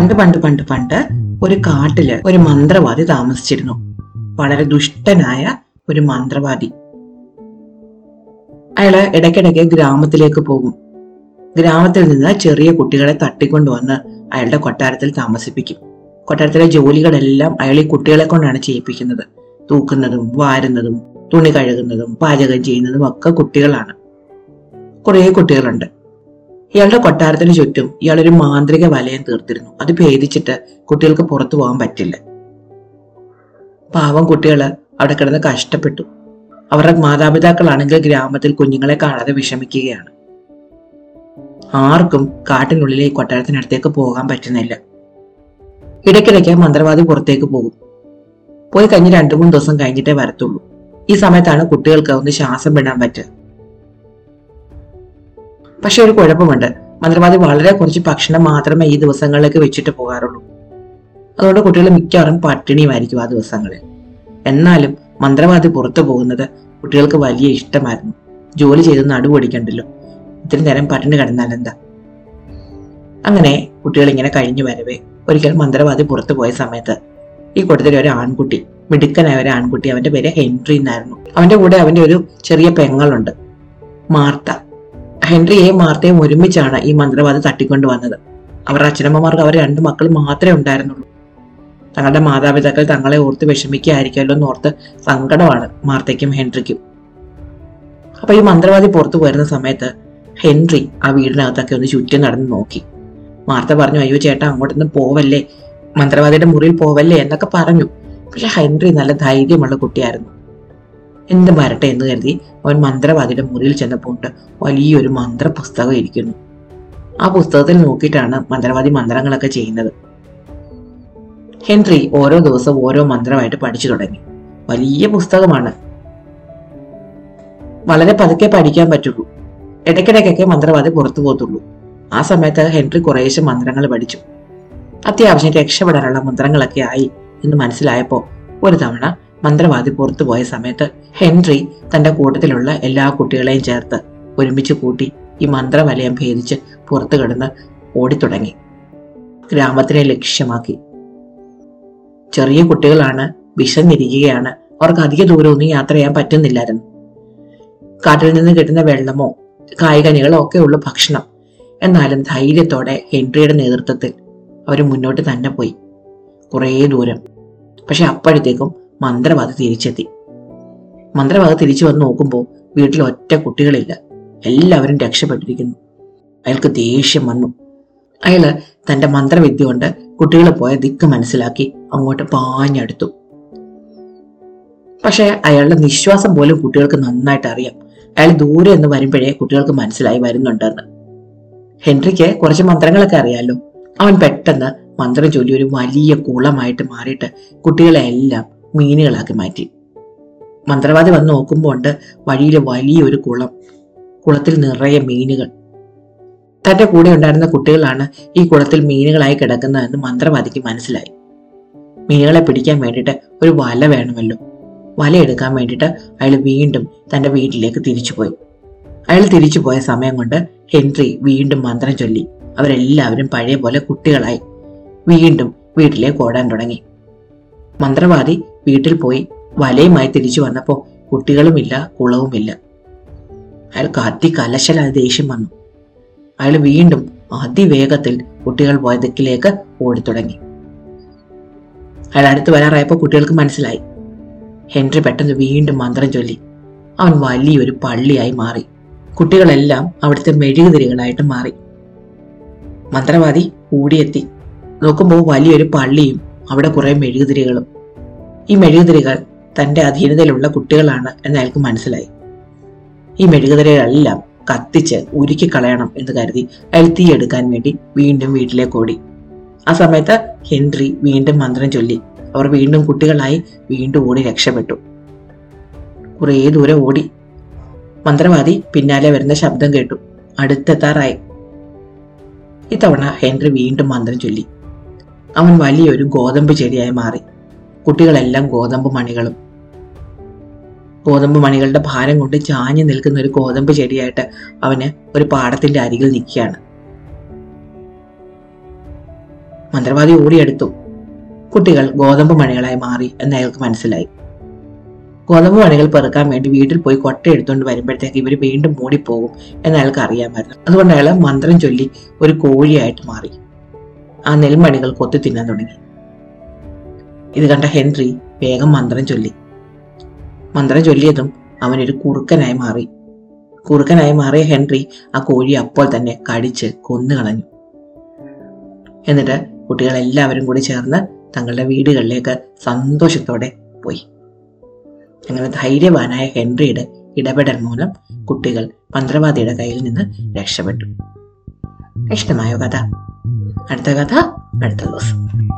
പണ്ട് പണ്ട് പണ്ട് പണ്ട് ഒരു കാട്ടിൽ ഒരു മന്ത്രവാദി താമസിച്ചിരുന്നു. വളരെ ദുഷ്ടനായ ഒരു മന്ത്രവാദി. അയാൾ ഇടയ്ക്കിടയ്ക്ക് ഗ്രാമത്തിലേക്ക് പോകും. ഗ്രാമത്തിൽ നിന്ന് ചെറിയ കുട്ടികളെ തട്ടിക്കൊണ്ടുവന്ന് അയാളുടെ കൊട്ടാരത്തിൽ താമസിപ്പിക്കും. കൊട്ടാരത്തിലെ ജോലികളെല്ലാം അയാൾ ഈ കുട്ടികളെ കൊണ്ടാണ് ചെയ്യിപ്പിക്കുന്നത്. തൂക്കുന്നതും വാരുന്നതും തുണി കഴുകുന്നതും പാചകം ചെയ്യുന്നതും ഒക്കെ കുട്ടികളാണ്. കുറേ കുട്ടികളുണ്ട്. ഇയാളുടെ കൊട്ടാരത്തിന് ചുറ്റും ഇയാളൊരു മാന്ത്രിക വലയം തീർത്തിരുന്നു. അത് ഭേദിച്ചിട്ട് കുട്ടികൾക്ക് പുറത്തു പോകാൻ പറ്റില്ല. പാവം കുട്ടികൾ അവിടെ കിടന്ന് കഷ്ടപ്പെട്ടു. അവരുടെ മാതാപിതാക്കളാണെങ്കിൽ ഗ്രാമത്തിൽ കുഞ്ഞുങ്ങളെ കാണാതെ വിഷമിക്കുകയാണ്. ആർക്കും കാട്ടിനുള്ളിലെ ഈ കൊട്ടാരത്തിനടുത്തേക്ക് പോകാൻ പറ്റുന്നില്ല. ഇടയ്ക്കിടയ്ക്ക് മന്ത്രവാദി പുറത്തേക്ക് പോകും. പോയി കഴിഞ്ഞ് രണ്ടു മൂന്ന് ദിവസം കഴിഞ്ഞിട്ടേ വരത്തുള്ളൂ. ഈ സമയത്താണ് കുട്ടികൾക്ക് ഒന്ന് ശ്വാസം വിടാൻ പറ്റുക. പക്ഷെ ഒരു കുഴപ്പമുണ്ട്. മന്ത്രവാദി വളരെ കുറച്ച് ഭക്ഷണം മാത്രമേ ഈ ദിവസങ്ങളിലേക്ക് വെച്ചിട്ട് പോകാറുള്ളൂ. അതുകൊണ്ട് കുട്ടികൾ മിക്കവാറും പട്ടിണിയുമായിരിക്കും ആ ദിവസങ്ങളിൽ എന്നാലും മന്ത്രവാദി പുറത്തു പോകുന്നത് കുട്ടികൾക്ക് വലിയ ഇഷ്ടമായിരുന്നു. ജോലി ചെയ്ത് നടുപൊടിക്കണ്ടല്ലോ ഇത്രയും നേരം പട്ടിണി കിടന്നാൽ എന്താ? അങ്ങനെ കുട്ടികൾ ഇങ്ങനെ കഴിഞ്ഞു വരവേ. ഒരിക്കൽ മന്ത്രവാദി പുറത്തു പോയ സമയത്ത് ഈ കൂട്ടത്തിൽ ഒരു ആൺകുട്ടി മിടുക്കനായ ഒരു ആൺകുട്ടി അവന്റെ പേര് ഹെൻറി എന്നായിരുന്നു. അവന്റെ കൂടെ അവന്റെ ഒരു ചെറിയ പെങ്ങളുണ്ട്. മാർത്ത. ഹെൻറിയെയും മാർത്തയും ഒരുമിച്ചാണ് ഈ മന്ത്രവാദി തട്ടിക്കൊണ്ട് വന്നത്. അവരുടെ അച്ഛനമ്മമാർക്ക് അവർ രണ്ട് മക്കൾ മാത്രമേ ഉണ്ടായിരുന്നുള്ളൂ. തങ്ങളുടെ മാതാപിതാക്കൾ തങ്ങളെ ഓർത്ത് വിഷമിക്കുകയായിരിക്കുമല്ലോ എന്ന് ഓർത്ത് സങ്കടമാണ് മാർത്തയ്ക്കും ഹെൻറിക്കും. അപ്പൊ ഈ മന്ത്രവാദി പുറത്തു പോരുന്ന സമയത്ത് ഹെൻറി ആ വീടിനകത്തൊക്കെ ഒന്ന് ചുറ്റും നടന്ന് നോക്കി. മാർത്ത പറഞ്ഞു അയ്യോ ചേട്ടാ അങ്ങോട്ടൊന്നും പോവല്ലേ? മന്ത്രവാദിയുടെ മുറിയിൽ പോവല്ലേ? എന്നൊക്കെ പറഞ്ഞു. പക്ഷെ ഹെൻറി നല്ല ധൈര്യമുള്ള കുട്ടിയായിരുന്നു. എന്ത് വരട്ടെ എന്ന് കരുതി അവൻ മന്ത്രവാദിയുടെ മുറിയിൽ ചെന്നപ്പോൾ വലിയൊരു മന്ത്ര പുസ്തകം ഇരിക്കുന്നു. ആ പുസ്തകത്തിൽ നോക്കിയിട്ടാണ് മന്ത്രവാദി മന്ത്രങ്ങളൊക്കെ ചെയ്യുന്നത്. ഹെൻറി ഓരോ ദിവസവും ഓരോ മന്ത്രമായിട്ട് പഠിച്ചു തുടങ്ങി. വലിയ പുസ്തകമാണ്. വളരെ പതുക്കെ പഠിക്കാൻ പറ്റുള്ളൂ. ഇടയ്ക്കിടയ്ക്കൊക്കെ മന്ത്രവാദി പുറത്തു പോകത്തുള്ളൂ. ആ സമയത്ത് ഹെൻറി കുറേശ്ശെ മന്ത്രങ്ങൾ പഠിച്ചു. അത്യാവശ്യം രക്ഷപ്പെടാനുള്ള മന്ത്രങ്ങളൊക്കെ ആയി എന്ന് മനസ്സിലായപ്പോൾ ഒരു തവണ മന്ത്രവാദി പുറത്തു പോയ സമയത്ത് ഹെൻറി തന്റെ കൂട്ടത്തിലുള്ള എല്ലാ കുട്ടികളെയും ചേർത്ത് ഒരുമിച്ച് കൂട്ടി ഈ മന്ത്രവലയം ഭേദിച്ച് പുറത്തു കിടന്ന് ഓടിത്തുടങ്ങി. ഗ്രാമത്തിനെ ലക്ഷ്യമാക്കി. ചെറിയ കുട്ടികളാണ് വിശന്നിരിക്കുകയാണ്. അവർക്ക് അധിക ദൂരമൊന്നും യാത്ര ചെയ്യാൻ പറ്റുന്നില്ലായിരുന്നു. കാട്ടിൽ നിന്ന് കിട്ടുന്ന വെള്ളമോ കായികനികളോ ഒക്കെ ഉള്ള ഭക്ഷണം. എന്നാലും ധൈര്യത്തോടെ ഹെൻറിയുടെ നേതൃത്വത്തിൽ അവർ മുന്നോട്ട് തന്നെ പോയി. കുറേ ദൂരം. പക്ഷെ അപ്പോഴത്തേക്കും മന്ത്രവാദി തിരിച്ചെത്തി. മന്ത്രവാദി തിരിച്ചു വന്ന് നോക്കുമ്പോൾ വീട്ടിൽ ഒറ്റ കുട്ടികളില്ല. എല്ലാവരും രക്ഷപ്പെട്ടിരിക്കുന്നു. അയാൾക്ക് ദേഷ്യം വന്നു. അയാൾ തന്റെ മന്ത്രവിദ്യ കൊണ്ട് കുട്ടികളെ പോയ ദിക്ക് മനസ്സിലാക്കി അങ്ങോട്ട് പാഞ്ഞെടുത്തു. പക്ഷേ അയാളുടെ നിശ്വാസം പോലും കുട്ടികൾക്ക് നന്നായിട്ട് അറിയാം. അയാൾ ദൂരെ എന്ന് വരുമ്പോഴേ കുട്ടികൾക്ക് മനസ്സിലായി വരുന്നുണ്ടെന്ന്. ഹെൻറിക്ക് കുറച്ച് മന്ത്രങ്ങളൊക്കെ അറിയാലോ. അവൻ പെട്ടെന്ന് മന്ത്രജോലി ഒരു വലിയ കുളമായിട്ട് മാറിയിട്ട് കുട്ടികളെ എല്ലാം മീനുകളാക്കി മാറ്റി. മന്ത്രവാദി വന്ന് നോക്കുമ്പോൾ ഉണ്ട് വഴിയിൽ വലിയൊരു കുളം കുളത്തിൽ നിറയെ മീനുകൾ. തന്റെ കൂടെ ഉണ്ടായിരുന്ന കുട്ടികളാണ് ഈ കുളത്തിൽ മീനുകളായി കിടക്കുന്നതെന്ന് മന്ത്രവാദിക്ക് മനസ്സിലായി. മീനുകളെ പിടിക്കാൻ വേണ്ടിയിട്ട് ഒരു വല വേണമല്ലോ. വല എടുക്കാൻ വേണ്ടിയിട്ട് അയാൾ വീണ്ടും തന്റെ വീട്ടിലേക്ക് തിരിച്ചുപോയി അയാൾ തിരിച്ചുപോയ സമയം കൊണ്ട് ഹെൻറി വീണ്ടും മന്ത്രം ചൊല്ലി. അവരെല്ലാവരും പഴയ പോലെ കുട്ടികളായി വീണ്ടും വീട്ടിലേക്ക് ഓടാൻ തുടങ്ങി. മന്ത്രവാദി വീട്ടിൽ പോയി വലയുമായി തിരിച്ചു വന്നപ്പോൾ കുട്ടികളുമില്ല കുളവുമില്ല. അയാൾ അയാൾക്ക് കലശല ദേഷ്യം വന്നു. അയാൾ വീണ്ടും അതിവേഗത്തിൽ കുട്ടികൾ പോയ ദിക്കിലേക്ക് ഓടിത്തുടങ്ങി. അയാൾ അടുത്ത് വരാറായപ്പോൾ കുട്ടികൾക്ക് മനസ്സിലായി. ഹെൻറി പെട്ടെന്ന് വീണ്ടും മന്ത്രം ചൊല്ലി. അവൻ വലിയൊരു പള്ളിയായി മാറി. കുട്ടികളെല്ലാം അവിടുത്തെ മെഴുകുതിരികളായിട്ട് മാറി. മന്ത്രവാദി ഓടിയെത്തി നോക്കുമ്പോൾ വലിയൊരു പള്ളിയും അവിടെ കുറേ മെഴുകുതിരികളും. ഈ മെഴുകുതിരികൾ തന്റെ അധീനതയിലുള്ള കുട്ടികളാണ് എന്ന് അയാൾക്ക് മനസ്സിലായി. ഈ മെഴുകുതിരകളെല്ലാം കത്തിച്ച് ഉരുക്കി കളയണം എന്ന് കരുതി അയാൾ തീയെടുക്കാൻ വേണ്ടി വീണ്ടും വീട്ടിലേക്ക് ഓടി. ആ സമയത്ത് ഹെൻറി വീണ്ടും മന്ത്രം ചൊല്ലി. അവർ വീണ്ടും കുട്ടികളായി വീണ്ടും ഓടി രക്ഷപ്പെട്ടു. കുറേ ദൂരെ ഓടി. മന്ത്രവാദി പിന്നാലെ വരുന്ന ശബ്ദം കേട്ടു. അടുത്തെത്താറായി. ഇത്തവണ ഹെൻറി വീണ്ടും മന്ത്രം ചൊല്ലി. അവൻ വലിയൊരു ഗോതമ്പ് ചെടിയായി മാറി. കുട്ടികളെല്ലാം ഗോതമ്പ് മണികളും. ഗോതമ്പ് മണികളുടെ ഭാരം കൊണ്ട് ചാഞ്ഞു നിൽക്കുന്ന ഒരു ഗോതമ്പ് ചെടിയായിട്ട് അവന് ഒരു പാടത്തിന്റെ അരികിൽ നിൽക്കുകയാണ്. മന്ത്രവാദി ഓടിയെടുത്തു. കുട്ടികൾ ഗോതമ്പ് മണികളായി മാറി എന്ന് അയാൾക്ക് മനസ്സിലായി. ഗോതമ്പ് മണികൾ പെറുക്കാൻ വേണ്ടി വീട്ടിൽ പോയി കൊട്ട എടുത്തുകൊണ്ട് വരുമ്പോഴത്തേക്ക് ഇവർ വീണ്ടും മൂടിപ്പോകും എന്ന് അയാൾക്ക് അറിയാമായിരുന്നു. അതുകൊണ്ട് അയാൾ മന്ത്രം ചൊല്ലി ഒരു കോഴിയായിട്ട് മാറി. ആ നെൽമണികൾ കൊത്തി തിന്നാൻ തുടങ്ങി. ഇത് കണ്ട ഹെൻറി വേഗം മന്ത്രം ചൊല്ലി. മന്ത്രം ചൊല്ലിയതും അവനൊരു കുറുക്കനായി മാറി. കുറുക്കനായി മാറിയ ഹെൻറി ആ കോഴി അപ്പോൾ തന്നെ കടിച്ച് കൊന്നു കളഞ്ഞു എന്നിട്ട് കുട്ടികളെല്ലാവരും കൂടി ചേർന്ന് തങ്ങളുടെ വീടുകളിലേക്ക് സന്തോഷത്തോടെ പോയി. അങ്ങനെ ധൈര്യവാനായ ഹെൻറിയുടെ ഇടപെടൽ മൂലം കുട്ടികൾ മന്ത്രവാദിയുടെ കയ്യിൽ നിന്ന് രക്ഷപ്പെട്ടു. ഇഷ്ടമായോ കഥ? അടുത്ത കഥ. അടുത്ത ദിവസം.